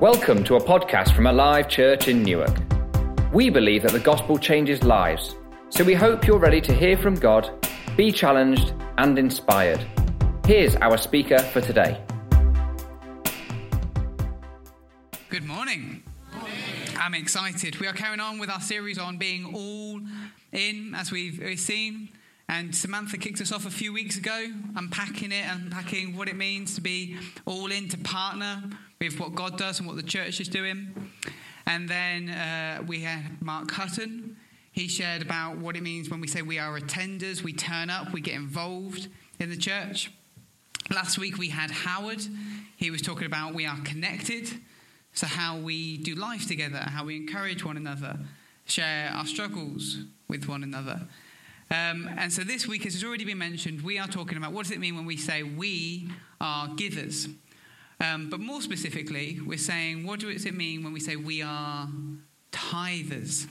Welcome to a podcast from Alive Church in Newark. We believe that the gospel changes lives, so we hope you're ready to hear from God, be challenged, and inspired. Here's our speaker for today. Good morning. I'm excited. We are carrying on with our series on being all in, as we've seen. And Samantha kicked us off a few weeks ago, unpacking it, unpacking what it means to be all in, to partner with what God does and what the church is doing. And then uh, we had Mark Hutton. He shared about what it means when we say we are attenders, we turn up, we get involved in the church. Last week we had Howard. He was talking about we are connected, so how we do life together, how we encourage one another, share our struggles with one another. Um, and so this week, as has already been mentioned, we are talking about what does it mean when we say we are givers. Um, but more specifically, we're saying what does it mean when we say we are tithers.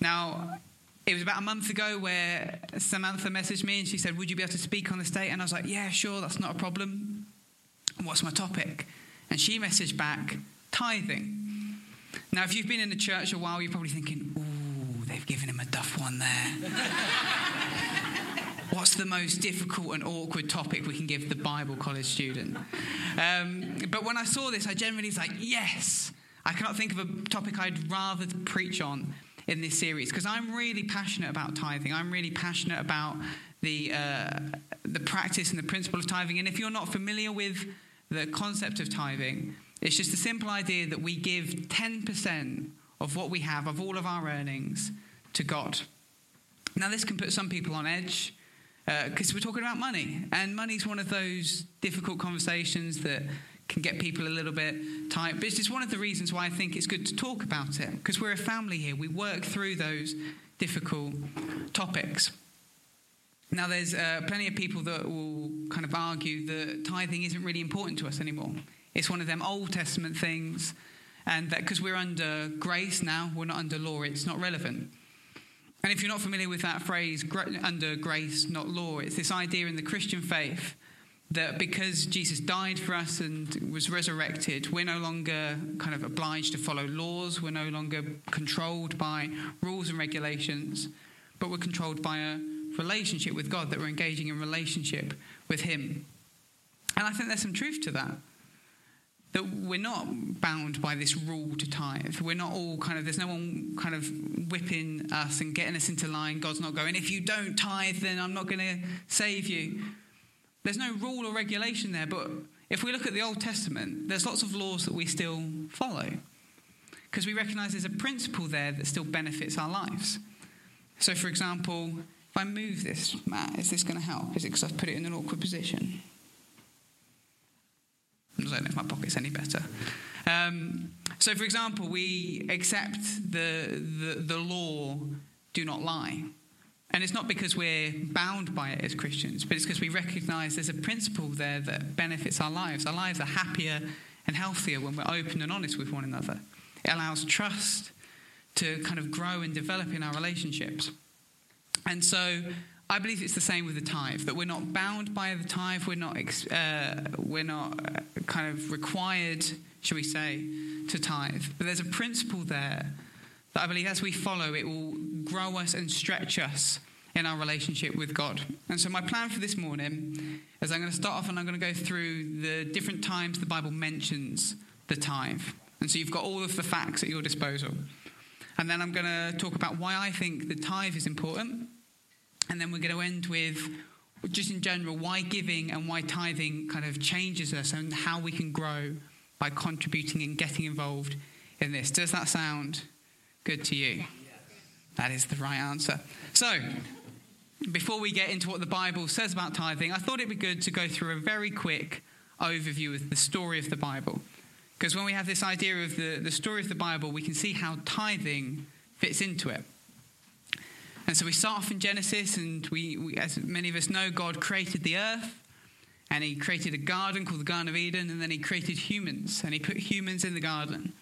Now, it was about a month ago where Samantha messaged me and she said, Would you be able to speak on the state? And I was like, Yeah, sure, that's not a problem. What's my topic? And she messaged back, tithing. Now, if you've been in the church a while, you're probably thinking, they've given him a duff one there. What's the most difficult and awkward topic we can give the Bible college student? Um, but when I saw this, I generally was like, yes, I cannot think of a topic I'd rather preach on in this series because I'm really passionate about tithing. I'm really passionate about the, uh, the practice and the principle of tithing. And if you're not familiar with the concept of tithing, it's just a simple idea that we give 10% of what we have, of all of our earnings, to God. Now, this can put some people on edge because uh, we're talking about money. And money's one of those difficult conversations that can get people a little bit tight. But it's just one of the reasons why I think it's good to talk about it because we're a family here. We work through those difficult topics. Now, there's uh, plenty of people that will kind of argue that tithing isn't really important to us anymore. It's one of them Old Testament things, and that because we're under grace now, we're not under law, it's not relevant. And if you're not familiar with that phrase, under grace, not law, it's this idea in the Christian faith that because Jesus died for us and was resurrected, we're no longer kind of obliged to follow laws, we're no longer controlled by rules and regulations, but we're controlled by a relationship with God, that we're engaging in relationship with Him. And I think there's some truth to that that we're not bound by this rule to tithe. We're not all kind of, there's no one kind of whipping us and getting us into line. God's not going, if you don't tithe, then I'm not going to save you. There's no rule or regulation there. But if we look at the Old Testament, there's lots of laws that we still follow because we recognize there's a principle there that still benefits our lives. So, for example, if I move this, Matt, is this going to help? Is it because I've put it in an awkward position? I don't know if my pocket's any better. Um, so, for example, we accept the, the, the law, do not lie. And it's not because we're bound by it as Christians, but it's because we recognize there's a principle there that benefits our lives. Our lives are happier and healthier when we're open and honest with one another. It allows trust to kind of grow and develop in our relationships. And so I believe it's the same with the tithe, that we're not bound by the tithe, we're not, uh, we're not uh, kind of required, shall we say, to tithe. But there's a principle there that I believe as we follow, it will grow us and stretch us in our relationship with God. And so, my plan for this morning is I'm going to start off and I'm going to go through the different times the Bible mentions the tithe. And so, you've got all of the facts at your disposal. And then I'm going to talk about why I think the tithe is important and then we're going to end with just in general why giving and why tithing kind of changes us and how we can grow by contributing and getting involved in this. Does that sound good to you? That is the right answer. So, before we get into what the Bible says about tithing, I thought it'd be good to go through a very quick overview of the story of the Bible. Because when we have this idea of the, the story of the Bible, we can see how tithing fits into it. And so we start off in Genesis, and we, we, as many of us know, God created the earth, and He created a garden called the Garden of Eden, and then He created humans, and He put humans in the garden.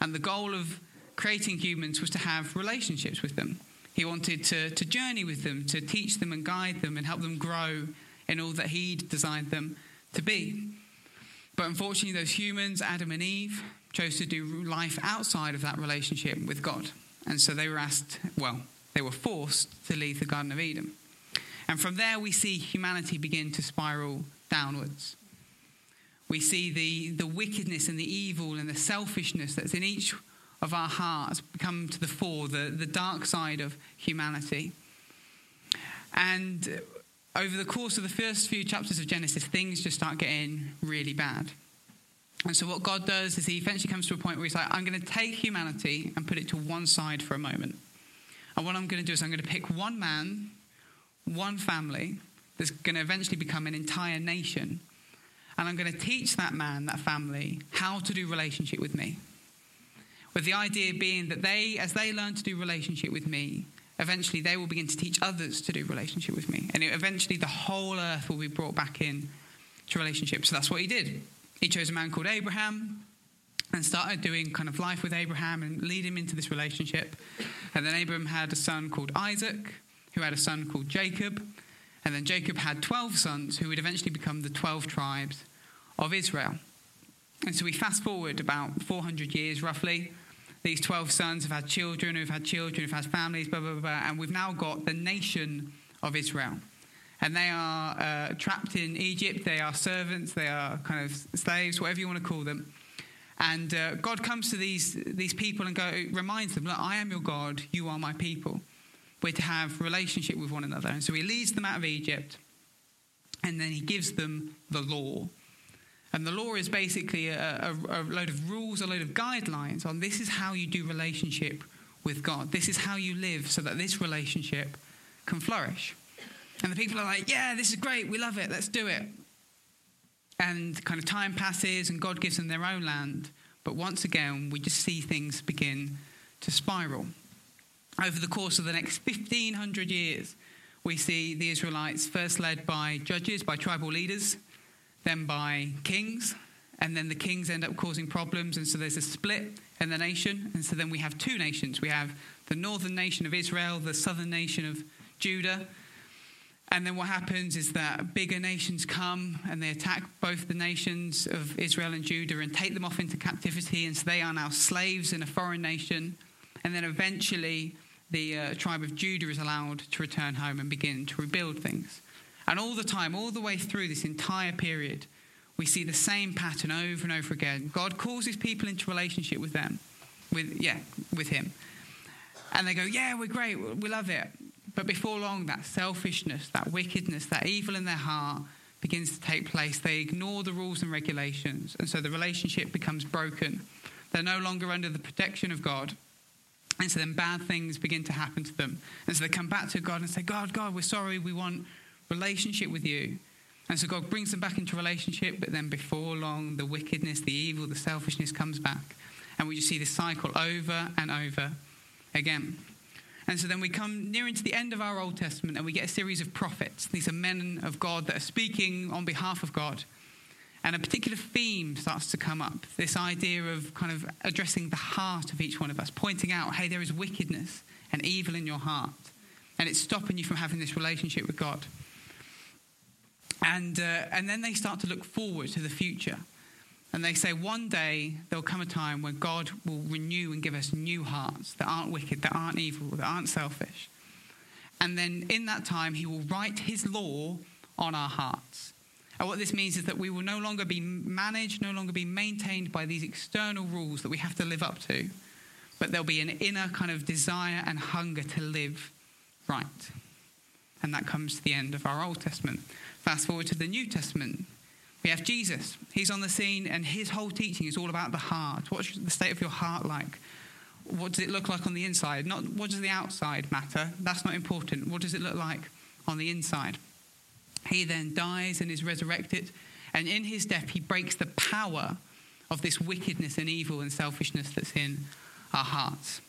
And the goal of creating humans was to have relationships with them. He wanted to, to journey with them, to teach them and guide them, and help them grow in all that He'd designed them to be. But unfortunately, those humans, Adam and Eve, chose to do life outside of that relationship with God. And so they were asked, well, they were forced to leave the Garden of Eden. And from there, we see humanity begin to spiral downwards. We see the, the wickedness and the evil and the selfishness that's in each of our hearts come to the fore, the, the dark side of humanity. And over the course of the first few chapters of Genesis, things just start getting really bad. And so, what God does is He eventually comes to a point where He's like, I'm going to take humanity and put it to one side for a moment. And what I'm going to do is, I'm going to pick one man, one family that's going to eventually become an entire nation. And I'm going to teach that man, that family, how to do relationship with me. With the idea being that they, as they learn to do relationship with me, eventually they will begin to teach others to do relationship with me. And eventually the whole earth will be brought back in to relationship. So that's what he did. He chose a man called Abraham and started doing kind of life with Abraham and lead him into this relationship. And then Abraham had a son called Isaac, who had a son called Jacob. And then Jacob had 12 sons who would eventually become the 12 tribes of Israel. And so we fast forward about 400 years roughly. These 12 sons have had children, who've had children, who've had families, blah, blah, blah. And we've now got the nation of Israel. And they are uh, trapped in Egypt. They are servants. They are kind of slaves, whatever you want to call them. And uh, God comes to these, these people and go, reminds them, Look, I am your God. You are my people. We're to have relationship with one another. And so he leads them out of Egypt. And then he gives them the law. And the law is basically a, a, a, load of rules, a load of guidelines on this is how you do relationship with God. This is how you live so that this relationship can flourish. And the people are like, yeah, this is great. We love it. Let's do it. And kind of time passes and God gives them their own land. But once again, we just see things begin to spiral. Over the course of the next 1500 years, we see the Israelites first led by judges, by tribal leaders then by kings, and then the kings end up causing problems, and so there's a split in the nation, and so then we have two nations. We have the northern nation of Israel, the southern nation of Judah. And then what happens is that bigger nations come and they attack both the nations of Israel and Judah and take them off into captivity. And so they are now slaves in a foreign nation. And then eventually the uh, tribe of Judah is allowed to return home and begin to rebuild things. And all the time, all the way through this entire period, we see the same pattern over and over again. God calls his people into relationship with them, with yeah, with him. And they go, "Yeah, we're great. We love it." But before long, that selfishness, that wickedness, that evil in their heart begins to take place. They ignore the rules and regulations, and so the relationship becomes broken. They're no longer under the protection of God. And so then bad things begin to happen to them. And so they come back to God and say, God, God, we're sorry. We want relationship with you. And so God brings them back into relationship, but then before long, the wickedness, the evil, the selfishness comes back. And we just see this cycle over and over again. And so then we come near into the end of our Old Testament and we get a series of prophets. These are men of God that are speaking on behalf of God. And a particular theme starts to come up this idea of kind of addressing the heart of each one of us, pointing out, hey, there is wickedness and evil in your heart. And it's stopping you from having this relationship with God. And, uh, and then they start to look forward to the future. And they say one day there'll come a time when God will renew and give us new hearts that aren't wicked, that aren't evil, that aren't selfish. And then in that time, He will write His law on our hearts. And what this means is that we will no longer be managed, no longer be maintained by these external rules that we have to live up to, but there'll be an inner kind of desire and hunger to live right. And that comes to the end of our Old Testament. Fast forward to the New Testament. We have Jesus. He's on the scene, and his whole teaching is all about the heart. What's the state of your heart like? What does it look like on the inside? Not what does the outside matter? That's not important. What does it look like on the inside? He then dies and is resurrected, and in his death, he breaks the power of this wickedness and evil and selfishness that's in our hearts.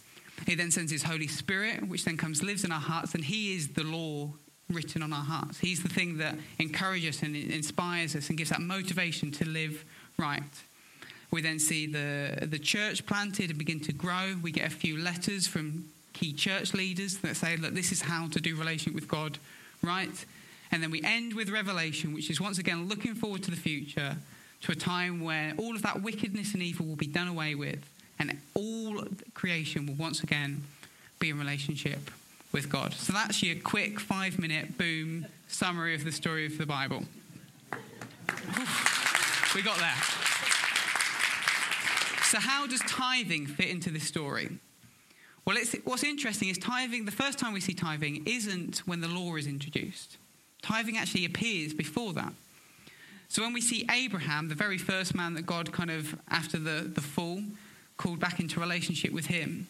He then sends his Holy Spirit, which then comes, lives in our hearts, and he is the law written on our hearts. He's the thing that encourages us and inspires us and gives that motivation to live right. We then see the, the church planted and begin to grow. We get a few letters from key church leaders that say, look, this is how to do relationship with God right. And then we end with Revelation, which is once again looking forward to the future to a time where all of that wickedness and evil will be done away with, and all creation will once again be in relationship with God. So that's your quick five minute boom summary of the story of the Bible. we got there. So, how does tithing fit into this story? Well, what's interesting is tithing, the first time we see tithing isn't when the law is introduced. Tithing actually appears before that. So when we see Abraham, the very first man that God kind of, after the, the fall, called back into relationship with him,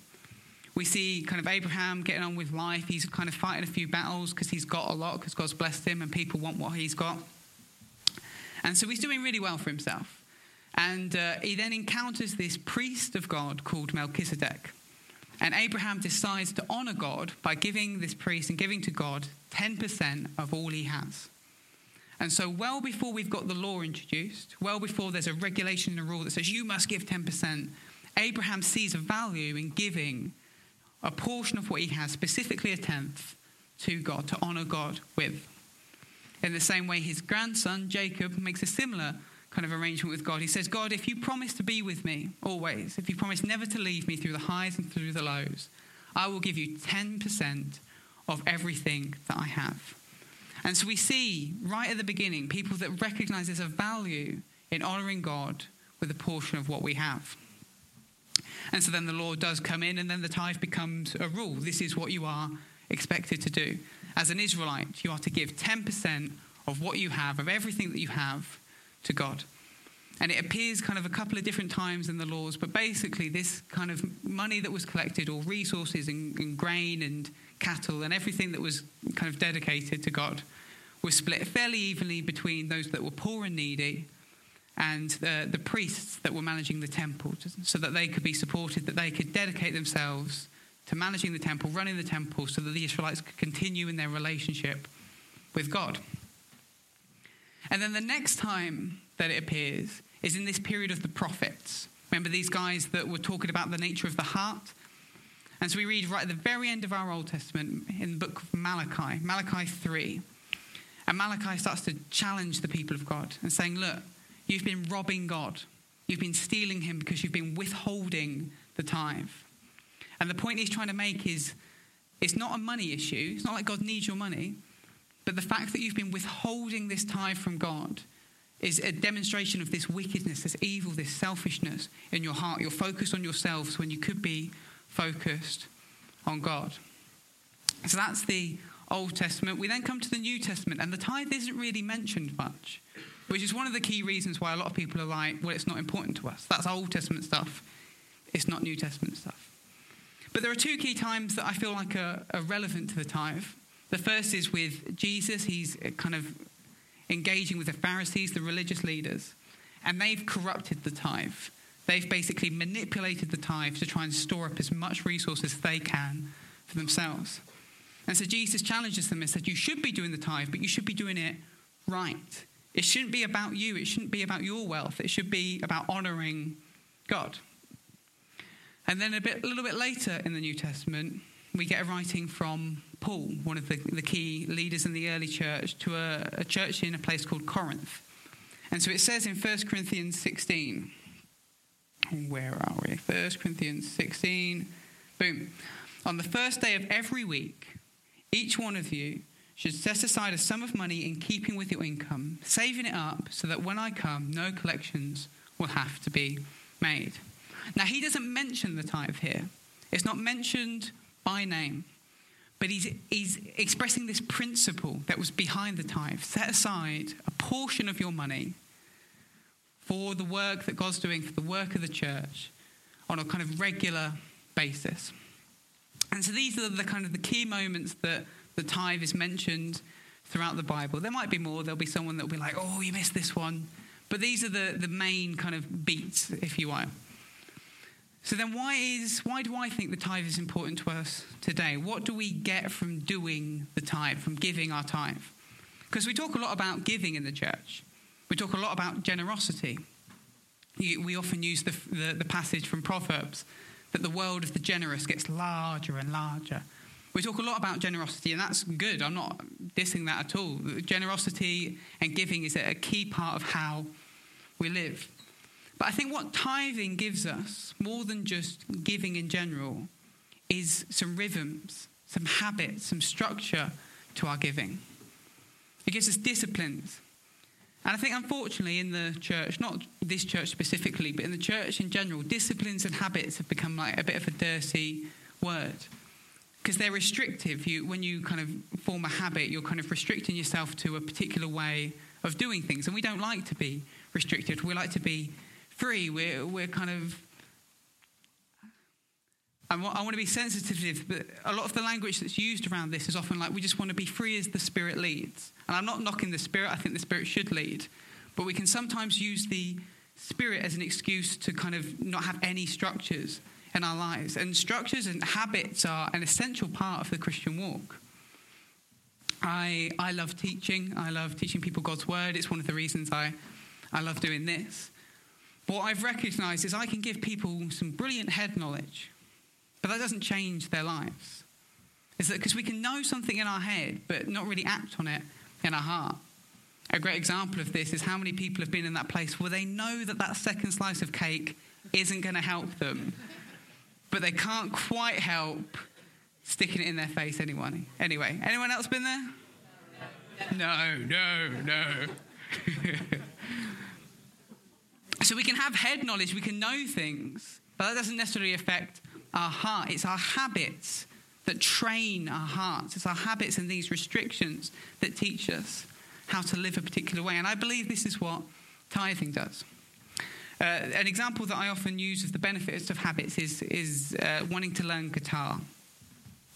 we see kind of Abraham getting on with life. He's kind of fighting a few battles because he's got a lot, because God's blessed him and people want what he's got. And so he's doing really well for himself. And uh, he then encounters this priest of God called Melchizedek. And Abraham decides to honor God by giving this priest and giving to God 10% of all he has. And so, well before we've got the law introduced, well before there's a regulation and a rule that says you must give 10%, Abraham sees a value in giving a portion of what he has, specifically a tenth, to God, to honor God with. In the same way, his grandson, Jacob, makes a similar kind of arrangement with God. He says, God, if you promise to be with me always, if you promise never to leave me through the highs and through the lows, I will give you 10% of everything that I have. And so we see right at the beginning people that recognize there's a value in honoring God with a portion of what we have. And so then the law does come in, and then the tithe becomes a rule. This is what you are expected to do. As an Israelite, you are to give 10% of what you have, of everything that you have, to God. And it appears kind of a couple of different times in the laws, but basically, this kind of money that was collected, or resources and, and grain and cattle and everything that was kind of dedicated to God, was split fairly evenly between those that were poor and needy and the, the priests that were managing the temple so that they could be supported, that they could dedicate themselves to managing the temple, running the temple, so that the Israelites could continue in their relationship with God. And then the next time that it appears is in this period of the prophets. Remember these guys that were talking about the nature of the heart? And so we read right at the very end of our Old Testament in the book of Malachi, Malachi 3. And Malachi starts to challenge the people of God and saying, Look, you've been robbing God. You've been stealing him because you've been withholding the tithe. And the point he's trying to make is it's not a money issue. It's not like God needs your money. But the fact that you've been withholding this tithe from God is a demonstration of this wickedness, this evil, this selfishness in your heart. You're focused on yourselves when you could be focused on God. So that's the Old Testament. We then come to the New Testament, and the tithe isn't really mentioned much, which is one of the key reasons why a lot of people are like, well, it's not important to us. That's Old Testament stuff, it's not New Testament stuff. But there are two key times that I feel like are, are relevant to the tithe. The first is with Jesus, he's uh, kind of engaging with the Pharisees, the religious leaders, and they've corrupted the tithe. They've basically manipulated the tithe to try and store up as much resources as they can for themselves. And so Jesus challenges them and said, You should be doing the tithe, but you should be doing it right. It shouldn't be about you, it shouldn't be about your wealth, it should be about honoring God. And then a, bit, a little bit later in the New Testament, we get a writing from Paul, one of the, the key leaders in the early church, to a, a church in a place called Corinth. And so it says in 1 Corinthians 16, where are we? 1 Corinthians 16, boom. On the first day of every week, each one of you should set aside a sum of money in keeping with your income, saving it up so that when I come, no collections will have to be made. Now, he doesn't mention the tithe here, it's not mentioned by name, but he's, he's expressing this principle that was behind the tithe. Set aside a portion of your money for the work that God's doing, for the work of the church on a kind of regular basis. And so these are the kind of the key moments that the tithe is mentioned throughout the Bible. There might be more. There'll be someone that'll be like, oh, you missed this one. But these are the, the main kind of beats, if you will. So then why is why do I think the tithe is important to us today? What do we get from doing the tithe, from giving our tithe? Because we talk a lot about giving in the church. We talk a lot about generosity. We often use the, the, the passage from Proverbs that the world of the generous gets larger and larger. We talk a lot about generosity, and that's good. I'm not dissing that at all. Generosity and giving is a key part of how we live. But I think what tithing gives us, more than just giving in general, is some rhythms, some habits, some structure to our giving. It gives us disciplines. And I think, unfortunately, in the church, not this church specifically, but in the church in general, disciplines and habits have become like a bit of a dirty word because they're restrictive. You, when you kind of form a habit, you're kind of restricting yourself to a particular way of doing things. And we don't like to be restricted. We like to be free. We're, we're kind of. I want, I want to be sensitive, but a lot of the language that's used around this is often like we just want to be free as the Spirit leads. And I'm not knocking the Spirit, I think the Spirit should lead. But we can sometimes use the Spirit as an excuse to kind of not have any structures in our lives. And structures and habits are an essential part of the Christian walk. I, I love teaching. I love teaching people God's word. It's one of the reasons I, I love doing this. What I've recognized is I can give people some brilliant head knowledge, but that doesn't change their lives. Is that because we can know something in our head, but not really act on it in our heart? A great example of this is how many people have been in that place where they know that that second slice of cake isn't going to help them but they can't quite help sticking it in their face. Anyone? Anyway, anyone else been there? No, no, no. so we can have head knowledge, we can know things, but that doesn't necessarily affect our heart. It's our habits that train our hearts. It's our habits and these restrictions that teach us how to live a particular way. And I believe this is what tithing does. Uh, an example that I often use of the benefits of habits is, is uh, wanting to learn guitar.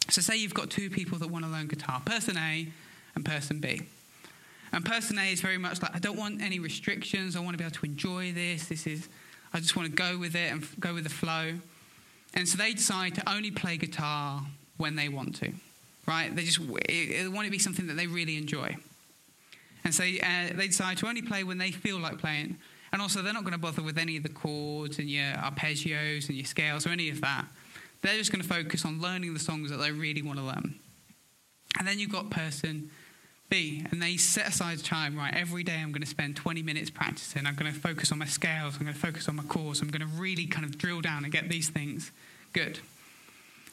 So, say you've got two people that want to learn guitar, person A and person B. And person A is very much like, I don't want any restrictions. I want to be able to enjoy this. This is, I just want to go with it and go with the flow. And so they decide to only play guitar when they want to, right? They just it, want it to be something that they really enjoy. And so uh, they decide to only play when they feel like playing. And also, they're not going to bother with any of the chords and your arpeggios and your scales or any of that. They're just going to focus on learning the songs that they really want to learn. And then you've got person B, and they set aside time, right? Every day I'm going to spend 20 minutes practicing. I'm going to focus on my scales. I'm going to focus on my chords. I'm going to really kind of drill down and get these things good.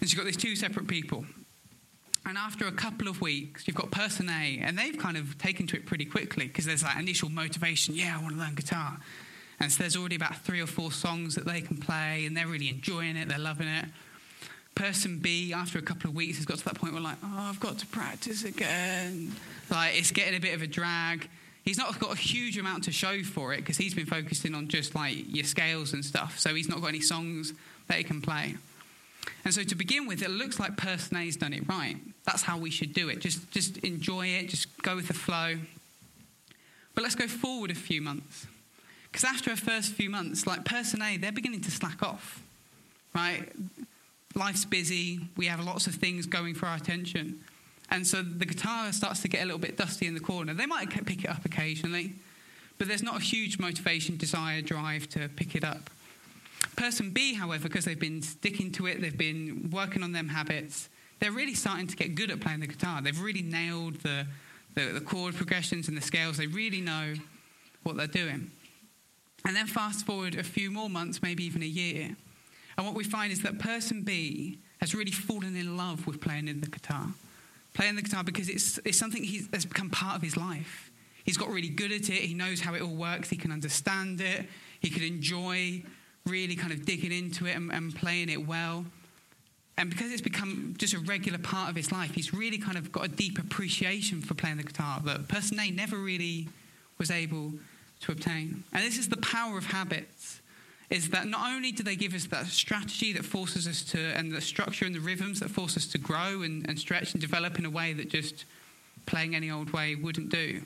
And so you've got these two separate people. And after a couple of weeks, you've got person A, and they've kind of taken to it pretty quickly because there's that initial motivation. Yeah, I want to learn guitar. And so there's already about three or four songs that they can play, and they're really enjoying it, they're loving it. Person B, after a couple of weeks, has got to that point where, like, oh, I've got to practice again. Like, it's getting a bit of a drag. He's not got a huge amount to show for it because he's been focusing on just like your scales and stuff. So he's not got any songs that he can play. And so to begin with, it looks like person A's done it right. That's how we should do it. Just, just enjoy it, just go with the flow. But let's go forward a few months. Because after a first few months, like person A, they're beginning to slack off, right? Life's busy, we have lots of things going for our attention. And so the guitar starts to get a little bit dusty in the corner. They might pick it up occasionally, but there's not a huge motivation, desire, drive to pick it up. Person B, however, because they've been sticking to it, they've been working on them habits, they're really starting to get good at playing the guitar. They've really nailed the, the, the chord progressions and the scales. They really know what they're doing. And then fast forward a few more months, maybe even a year. And what we find is that person B has really fallen in love with playing in the guitar. Playing the guitar because it's, it's something he's, has become part of his life. He's got really good at it. He knows how it all works. He can understand it. He can enjoy really kind of digging into it and, and playing it well. And because it's become just a regular part of his life, he's really kind of got a deep appreciation for playing the guitar that person A never really was able to obtain. And this is the power of habits. Is that not only do they give us that strategy that forces us to, and the structure and the rhythms that force us to grow and, and stretch and develop in a way that just playing any old way wouldn't do,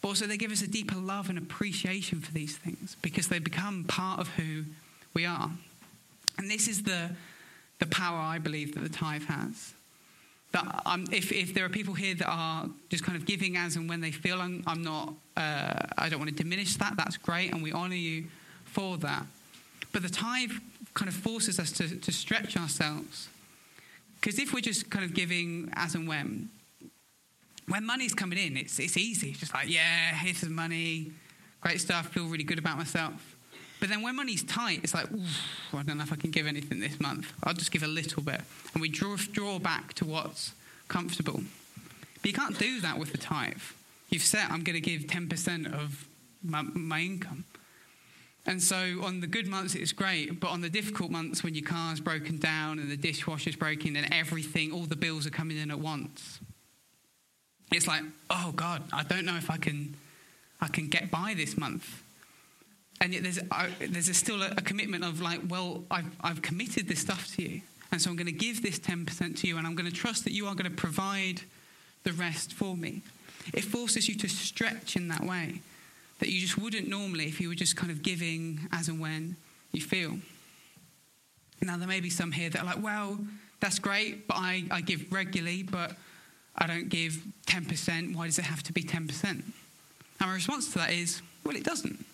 but also they give us a deeper love and appreciation for these things because they become part of who we are. And this is the, the power I believe that the tithe has. That um, if, if there are people here that are just kind of giving as and when they feel I'm, I'm not, uh, I don't want to diminish that, that's great, and we honour you for that. But the tithe kind of forces us to, to stretch ourselves. Because if we're just kind of giving as and when, when money's coming in, it's, it's easy. It's just like, yeah, here's some money, Great stuff, feel really good about myself. But then when money's tight, it's like, I don't know if I can give anything this month. I'll just give a little bit. And we draw, draw back to what's comfortable. But you can't do that with the tithe. You've said, I'm going to give 10% of my, my income. And so on the good months, it's great. But on the difficult months, when your car's broken down and the dishwasher's breaking and everything, all the bills are coming in at once, it's like, oh God, I don't know if I can, I can get by this month and yet there's, there's a still a, a, commitment of like, well, I've, I've committed this stuff to you. And so I'm going to give this 10% to you, and I'm going to trust that you are going to provide the rest for me. It forces you to stretch in that way that you just wouldn't normally if you were just kind of giving as and when you feel. Now, there may be some here that are like, well, that's great, but I, I give regularly, but I don't give 10%. Why does it have to be 10%? And my response to that is, well, it doesn't.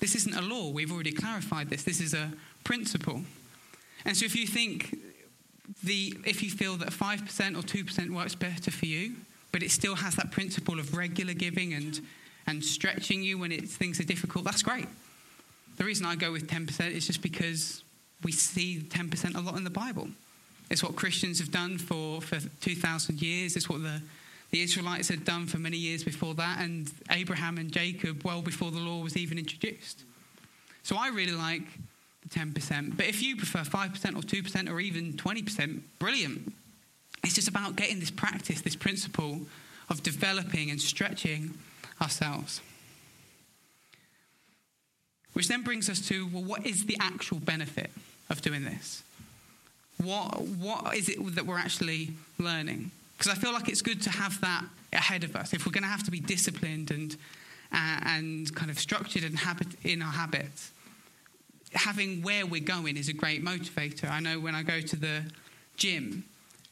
This isn't a law. We've already clarified this. This is a principle. And so if you think the if you feel that 5% or 2% works better for you, but it still has that principle of regular giving and and stretching you when things are difficult, that's great. The reason I go with 10% is just because we see 10% a lot in the Bible. It's what Christians have done for, for 2,000 years. It's what the the Israelites had done for many years before that, and Abraham and Jacob well before the law was even introduced. So I really like the 10%. But if you prefer 5% or 2% or even 20%, brilliant. It's just about getting this practice, this principle of developing and stretching ourselves. Which then brings us to well, what is the actual benefit of doing this? What, what is it that we're actually learning? Because I feel like it's good to have that ahead of us. If we're going to have to be disciplined and, uh, and kind of structured and habit, in our habits, having where we're going is a great motivator. I know when I go to the gym,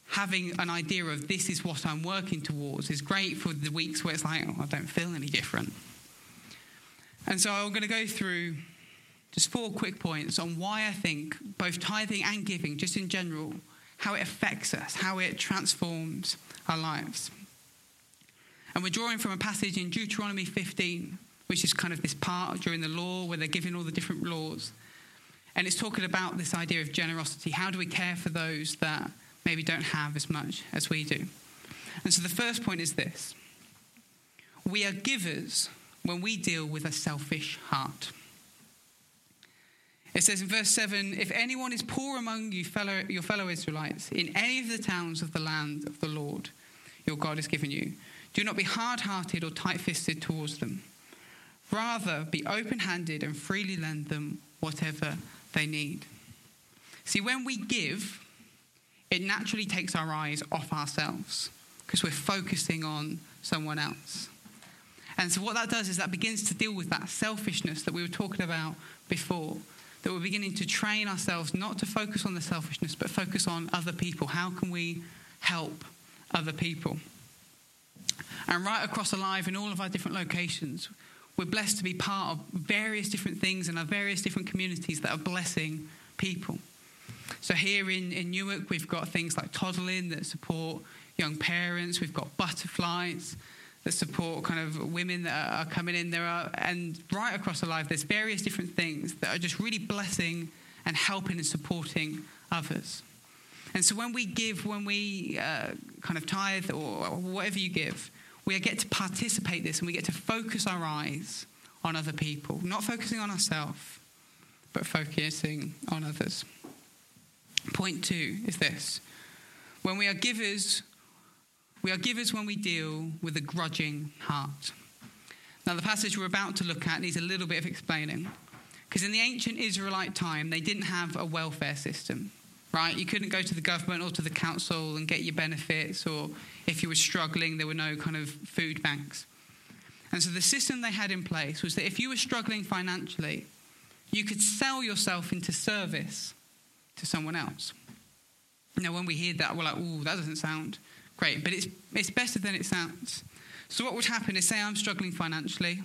having an idea of this is what I'm working towards is great for the weeks where it's like, oh, I don't feel any different. And so I'm going to go through just four quick points on why I think both tithing and giving, just in general, how it affects us, how it transforms our lives. And we're drawing from a passage in Deuteronomy 15, which is kind of this part during the law where they're giving all the different laws. And it's talking about this idea of generosity. How do we care for those that maybe don't have as much as we do? And so the first point is this we are givers when we deal with a selfish heart. It says in verse 7 If anyone is poor among you, fellow, your fellow Israelites, in any of the towns of the land of the Lord your God has given you, do not be hard hearted or tight fisted towards them. Rather, be open handed and freely lend them whatever they need. See, when we give, it naturally takes our eyes off ourselves because we're focusing on someone else. And so, what that does is that begins to deal with that selfishness that we were talking about before that we're beginning to train ourselves not to focus on the selfishness, but focus on other people. How can we help other people? And right across Alive in all of our different locations, we're blessed to be part of various different things in our various different communities that are blessing people. So here in, in Newark, we've got things like Toddling that support young parents. We've got Butterflies that support kind of women that are coming in. There are, and right across the life, there's various different things that are just really blessing and helping and supporting others. And so when we give, when we uh, kind of tithe or whatever you give, we get to participate this and we get to focus our eyes on other people, not focusing on ourselves, but focusing on others. Point two is this when we are givers, we are givers when we deal with a grudging heart. Now, the passage we're about to look at needs a little bit of explaining. Because in the ancient Israelite time, they didn't have a welfare system, right? You couldn't go to the government or to the council and get your benefits, or if you were struggling, there were no kind of food banks. And so the system they had in place was that if you were struggling financially, you could sell yourself into service to someone else. Now, when we hear that, we're like, "Ooh, that doesn't sound Great, but it's, it's better than it sounds. So, what would happen is say I'm struggling financially.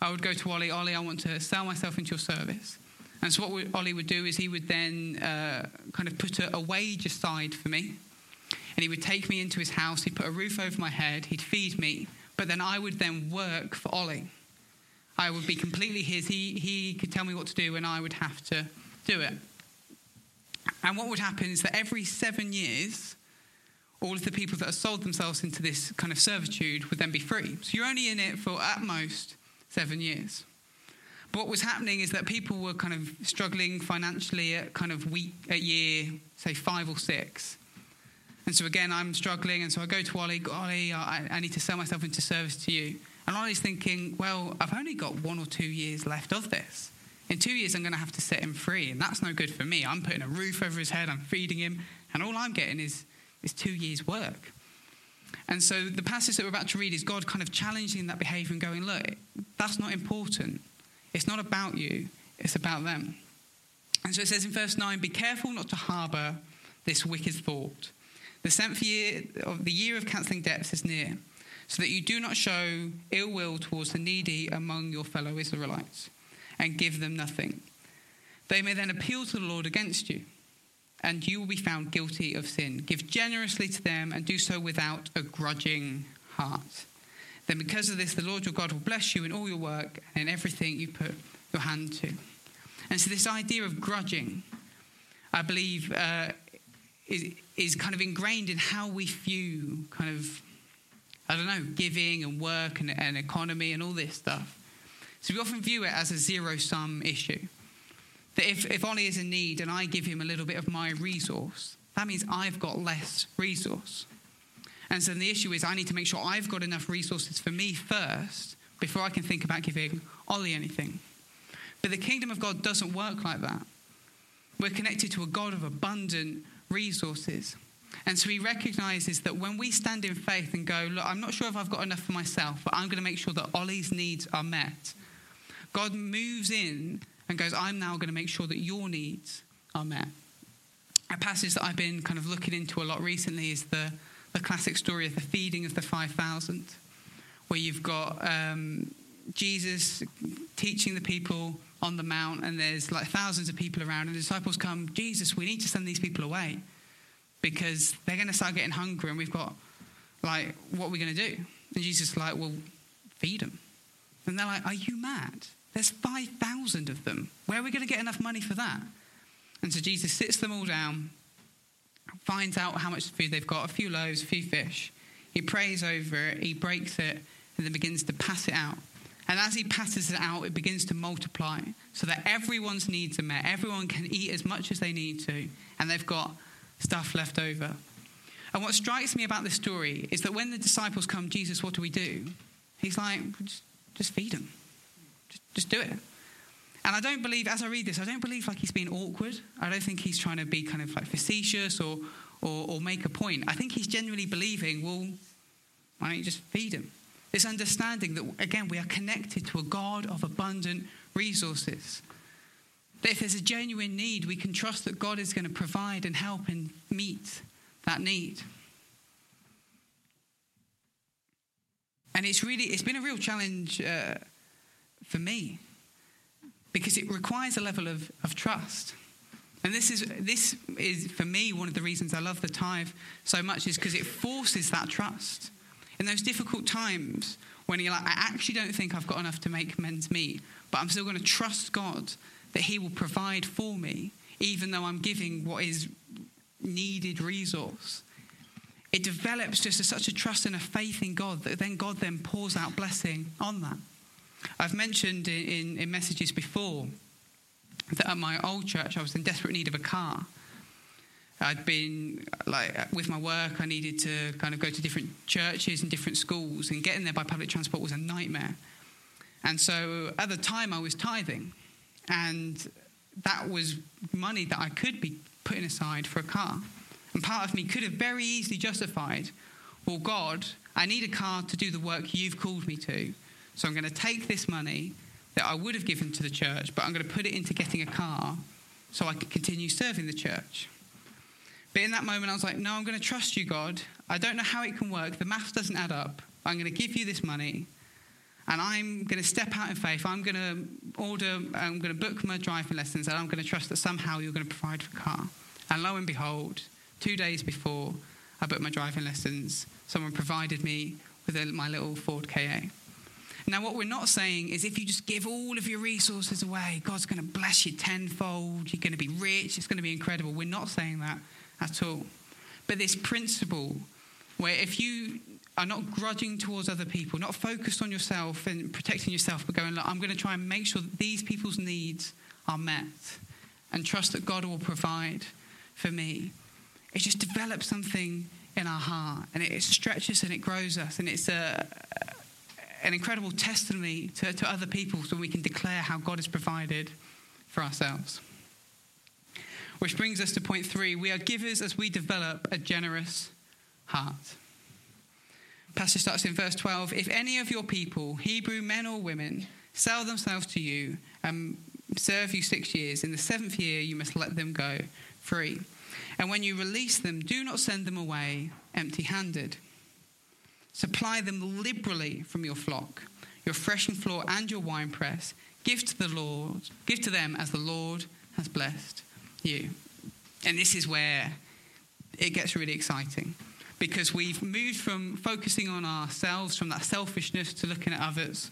I would go to Ollie, Ollie, I want to sell myself into your service. And so, what Ollie would do is he would then uh, kind of put a, a wage aside for me. And he would take me into his house, he'd put a roof over my head, he'd feed me, but then I would then work for Ollie. I would be completely his. He, he could tell me what to do, and I would have to do it. And what would happen is that every seven years, all of the people that have sold themselves into this kind of servitude would then be free. So you're only in it for at most seven years. But what was happening is that people were kind of struggling financially at kind of week, at year, say five or six. And so again, I'm struggling, and so I go to Ollie, Ollie, I, I need to sell myself into service to you. And Ollie's thinking, well, I've only got one or two years left of this. In two years, I'm going to have to set him free, and that's no good for me. I'm putting a roof over his head, I'm feeding him, and all I'm getting is, is two years' work. And so the passage that we're about to read is God kind of challenging that behavior and going, look, that's not important. It's not about you, it's about them. And so it says in verse 9, be careful not to harbor this wicked thought. The seventh year of the year of cancelling debts is near, so that you do not show ill will towards the needy among your fellow Israelites and give them nothing. They may then appeal to the Lord against you, and you will be found guilty of sin. Give generously to them and do so without a grudging heart. Then, because of this, the Lord your God will bless you in all your work and in everything you put your hand to. And so, this idea of grudging, I believe, uh, is, is kind of ingrained in how we view kind of, I don't know, giving and work and, and economy and all this stuff. So we often view it as a zero sum issue. That if, if Ollie is in need and I give him a little bit of my resource, that means I've got less resource. And so the issue is I need to make sure I've got enough resources for me first before I can think about giving Ollie anything. But the kingdom of God doesn't work like that. We're connected to a God of abundant resources. And so he recognizes that when we stand in faith and go, Look, I'm not sure if I've got enough for myself, but I'm going to make sure that Ollie's needs are met God moves in and goes, I'm now going to make sure that your needs are met. A passage that I've been kind of looking into a lot recently is the, the classic story of the feeding of the 5,000, where you've got um, Jesus teaching the people on the mount, and there's like thousands of people around, and the disciples come, Jesus, we need to send these people away because they're going to start getting hungry, and we've got, like, what are we going to do? And Jesus is like, well, feed them. And they're like, are you mad? There's 5,000 of them. Where are we going to get enough money for that? And so Jesus sits them all down, finds out how much food they've got a few loaves, a few fish. He prays over it, he breaks it, and then begins to pass it out. And as he passes it out, it begins to multiply so that everyone's needs are met. Everyone can eat as much as they need to, and they've got stuff left over. And what strikes me about this story is that when the disciples come, Jesus, what do we do? He's like, just, just feed them. Just, do it. And I don't believe, as I read this, I don't believe like he's being awkward. I don't think he's trying to be kind of like facetious or, or, or make a point. I think he's genuinely believing, well, why don't you just feed him? This understanding that, again, we are connected to a God of abundant resources. That if there's a genuine need, we can trust that God is going to provide and help and meet that need. And it's really, it's been a real challenge. Uh, for me because it requires a level of, of trust. And this is, this is, for me, one of the reasons I love the tithe so much is because it forces that trust. In those difficult times when you're like, I actually don't think I've got enough to make men's meet, but I'm still going to trust God that He will provide for me, even though I'm giving what is needed resource. It develops just a, such a trust and a faith in God that then God then pours out blessing on that. I've mentioned in, in messages before that at my old church I was in desperate need of a car. I'd been like with my work, I needed to kind of go to different churches and different schools, and getting there by public transport was a nightmare. And so at the time, I was tithing, and that was money that I could be putting aside for a car. And part of me could have very easily justified, well, God, I need a car to do the work you've called me to. So I'm going to take this money that I would have given to the church, but I'm going to put it into getting a car so I can continue serving the church. But in that moment, I was like, no, I'm going to trust you, God. I don't know how it can work. The math doesn't add up. I'm going to give you this money and I'm going to step out in faith. I'm going to order, I'm going to book my driving lessons, and I'm going to trust that somehow you're going to provide for a car. And lo and behold, two days before I booked my driving lessons, someone provided me with a, my little Ford KA. Now, what we're not saying is if you just give all of your resources away, God's going to bless you tenfold, you're going to be rich, it's going to be incredible. We're not saying that at all. But this principle where if you are not grudging towards other people, not focused on yourself and protecting yourself, but going, I'm going to try and make sure that these people's needs are met and trust that God will provide for me. It just develops something in our heart and it stretches and it grows us and it's a, an incredible testimony to, to other people so we can declare how God has provided for ourselves. Which brings us to point three we are givers as we develop a generous heart. Passage starts in verse 12. If any of your people, Hebrew men or women, sell themselves to you and serve you six years, in the seventh year you must let them go free. And when you release them, do not send them away empty handed. Supply them liberally from your flock, your threshing floor and your winepress. Give to the Lord, give to them as the Lord has blessed you. And this is where it gets really exciting because we've moved from focusing on ourselves, from that selfishness to looking at others.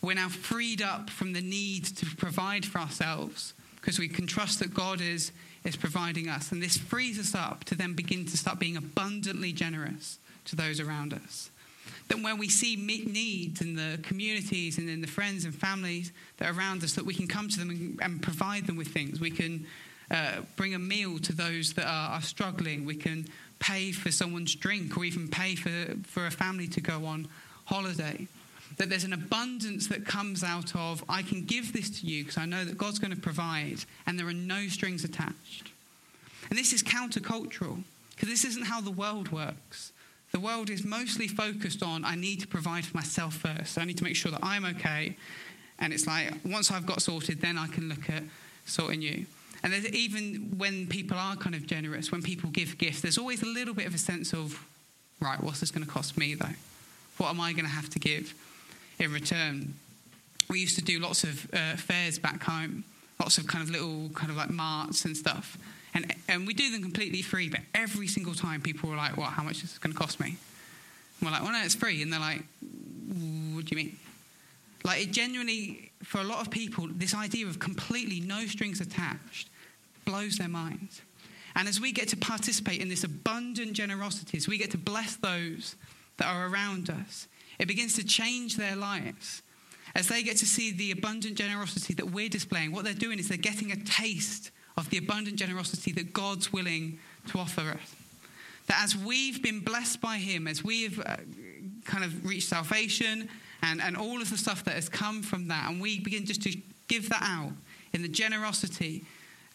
We're now freed up from the need to provide for ourselves because we can trust that God is, is providing us. And this frees us up to then begin to start being abundantly generous to those around us. That when we see needs in the communities and in the friends and families that are around us, that we can come to them and, and provide them with things. We can uh, bring a meal to those that are, are, struggling. We can pay for someone's drink or even pay for, for a family to go on holiday. That there's an abundance that comes out of, I can give this to you because I know that God's going to provide and there are no strings attached. And this is countercultural because this isn't how the world works. The world is mostly focused on I need to provide for myself first. I need to make sure that I'm okay. And it's like, once I've got sorted, then I can look at sorting you. And there's even when people are kind of generous, when people give gifts, there's always a little bit of a sense of, right, what's this going to cost me though? What am I going to have to give in return? We used to do lots of uh, fairs back home, lots of kind of little kind of like marts and stuff. And, and we do them completely free, but every single time people were like, what, how much is this going to cost me? And we're like, well, no, it's free. And they're like, what do you mean? Like, it genuinely, for a lot of people, this idea of completely no strings attached blows their minds. And as we get to participate in this abundant generosity, as we get to bless those that are around us, it begins to change their lives. As they get to see the abundant generosity that we're displaying, what they're doing is they're getting a taste of the abundant generosity that God's willing to offer us. That as we've been blessed by Him, as we've uh, kind of reached salvation and, and all of the stuff that has come from that, and we begin just to give that out in the generosity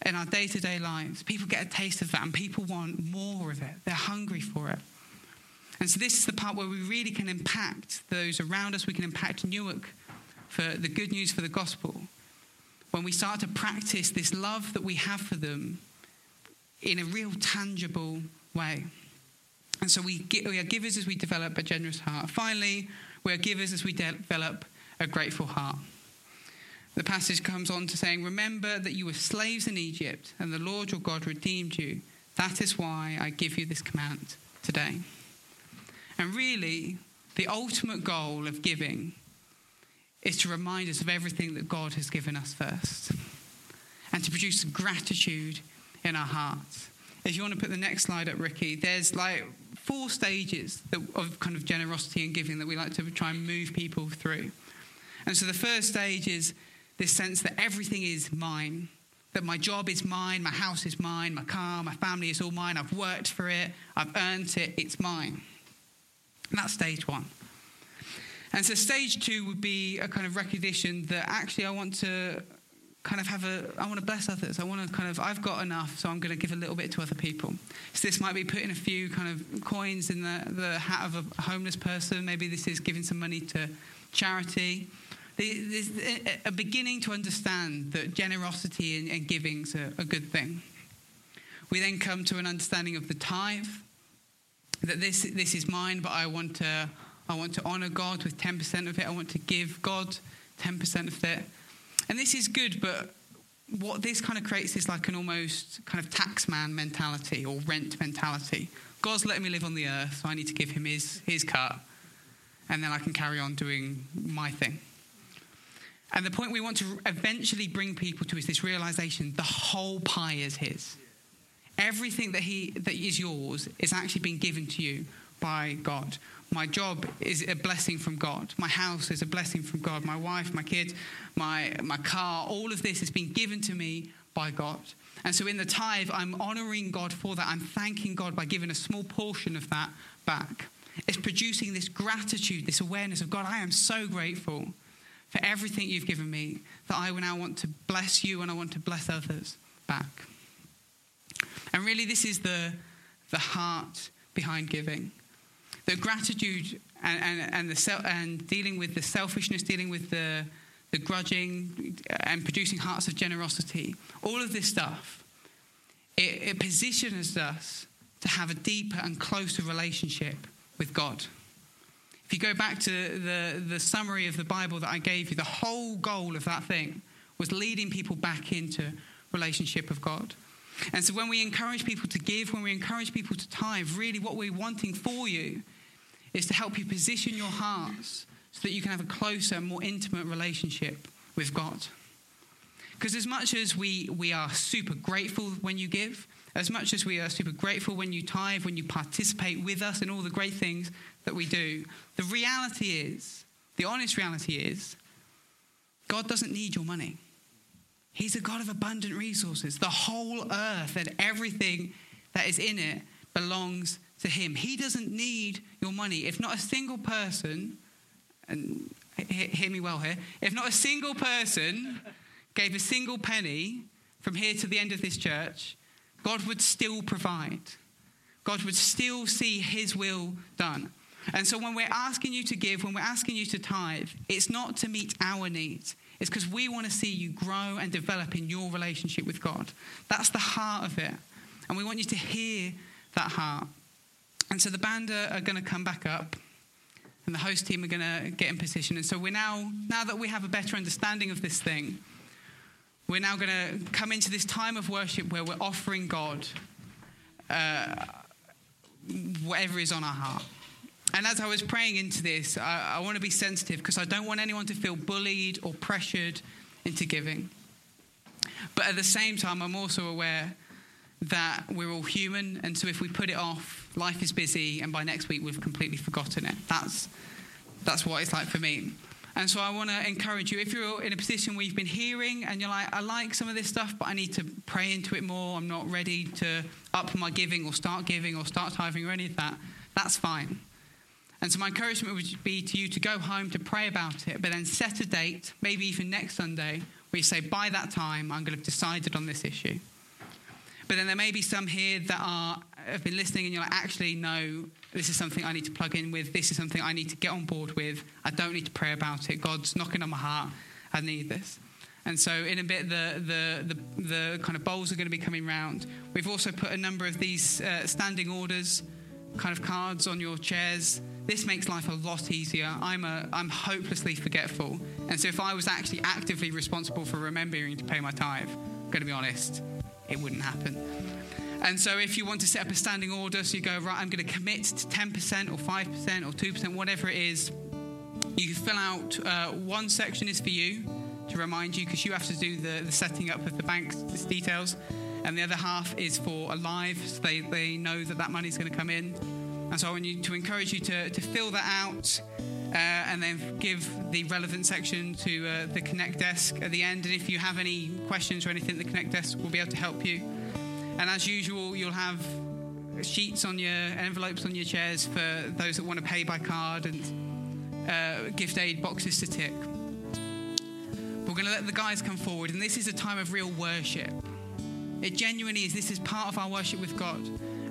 in our day to day lives, people get a taste of that and people want more of it. They're hungry for it. And so, this is the part where we really can impact those around us, we can impact Newark for the good news for the gospel when we start to practice this love that we have for them in a real tangible way. And so we, we are givers as we develop a generous heart. Finally, we are givers as we develop a grateful heart. The passage comes on to saying, Remember that you were slaves in Egypt, and the Lord your God redeemed you. That is why I give you this command today. And really, the ultimate goal of giving is to remind us of everything that God has given us first and to produce gratitude in our hearts. If you want to put the next slide up, Ricky, there's like four stages of kind of generosity and giving that we like to try and move people through. And so the first stage is this sense that everything is mine, that my job is mine, my house is mine, my car, my family is all mine, I've worked for it, I've earned it, it's mine. And that's stage one. And so stage two would be a kind of recognition that actually I want to kind of have a, I want to bless others. I want to kind of, I've got enough, so I'm going to give a little bit to other people. So this might be putting a few kind of coins in the, the hat of a homeless person. Maybe this is giving some money to charity. There's a beginning to understand that generosity and, and giving is a, a good thing. We then come to an understanding of the tithe, that this, this is mine, but I want to I want to honor God with 10% of it. I want to give God 10% of it. And this is good, but what this kind of creates is like an almost kind of taxman mentality or rent mentality. God's letting me live on the earth, so I need to give him his, his cut. and then I can carry on doing my thing. And the point we want to eventually bring people to is this realization the whole pie is his. Everything that, he, that is yours is actually being given to you by God. My job is a blessing from God. My house is a blessing from God. My wife, my kids, my, my car, all of this has been given to me by God. And so in the tithe, I'm honoring God for that. I'm thanking God by giving a small portion of that back. It's producing this gratitude, this awareness of God, I am so grateful for everything you've given me that I now want to bless you and I want to bless others back. And really, this is the, the heart behind giving. The gratitude and, and, and, the, and dealing with the selfishness, dealing with the, the grudging, uh, and producing hearts of generosity, all of this stuff, it, it positions us to have a deeper and closer relationship with God. If you go back to the, the summary of the Bible that I gave you, the whole goal of that thing was leading people back into relationship with God. And so when we encourage people to give, when we encourage people to tithe, really what we're wanting for you is to help you position your hearts so that you can have a closer, more intimate relationship with God. Because as much as we, we are super grateful when you give, as much as we are super grateful when you tithe, when you participate with us in all the great things that we do, the reality is, the honest reality is, God doesn't need your money. He's a God of abundant resources. The whole earth and everything that is in it belongs to Him. He doesn't need your money. If not a single person, and hear me well here, if not a single person gave a single penny from here to the end of this church, God would still provide. God would still see His will done. And so when we're asking you to give, when we're asking you to tithe, it's not to meet our needs. It's because we want to see you grow and develop in your relationship with God. That's the heart of it. And we want you to hear that heart. And so the band are, are going to come back up and the host team are going to get in position. And so we're now, now that we have a better understanding of this thing, we're now going to come into this time of worship where we're offering God uh, whatever is on our heart. And as I was praying into this, I, I want to be sensitive because I don't want anyone to feel bullied or pressured into giving. But at the same time, I'm also aware that we're all human, and so if we put it off, life is busy, and by next week we've completely forgotten it. That's that's what it's like for me. And so I want to encourage you if you're in a position where you've been hearing and you're like, I like some of this stuff, but I need to pray into it more. I'm not ready to up my giving or start giving or start tithing or any of that. That's fine. And so my encouragement would be to you to go home to pray about it, but then set a date, maybe even next Sunday, where you say, by that time, I'm going to have decided on this issue. But then there may be some here that are have been listening and you're like, actually, no, this is something I need to plug in with. This is something I need to get on board with. I don't need to pray about it. God's knocking on my heart. I need this. And so, in a bit, the, the, the, the kind of bowls are going to be coming round. We've also put a number of these uh, standing orders kind of cards on your chairs. This makes life a lot easier. I'm, a, I'm hopelessly forgetful. And so, if I was actually actively responsible for remembering to pay my tithe, I'm going to be honest, it wouldn't happen. And so, if you want to set up a standing order, so you go, right, I'm going to commit to 10% or 5% or 2%, whatever it is, you fill out uh, one section is for you to remind you because you have to do the, the setting up of the bank details, and the other half is for Alive, so they, they know that that money is going to come in. And so, I want you to encourage you to, to fill that out. Uh, and then give the relevant section to uh, the Connect desk at the end. And if you have any questions or anything, the Connect desk will be able to help you. And as usual, you'll have sheets on your envelopes on your chairs for those that want to pay by card and uh, gift aid boxes to tick. We're going to let the guys come forward, and this is a time of real worship. It genuinely is. This is part of our worship with God.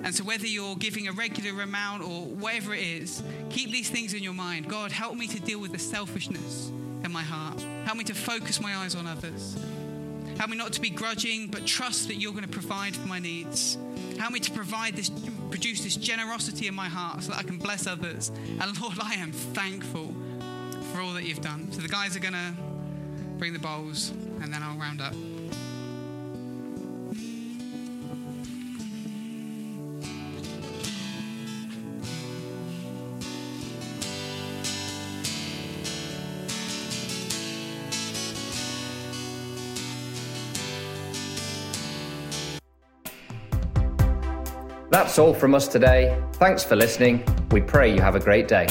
And so, whether you're giving a regular amount or whatever it is, keep these things in your mind. God, help me to deal with the selfishness in my heart. Help me to focus my eyes on others. Help me not to be grudging, but trust that you're going to provide for my needs. Help me to provide this, produce this generosity in my heart so that I can bless others. And Lord, I am thankful for all that you've done. So the guys are going to bring the bowls, and then I'll round up. That's all from us today. Thanks for listening. We pray you have a great day.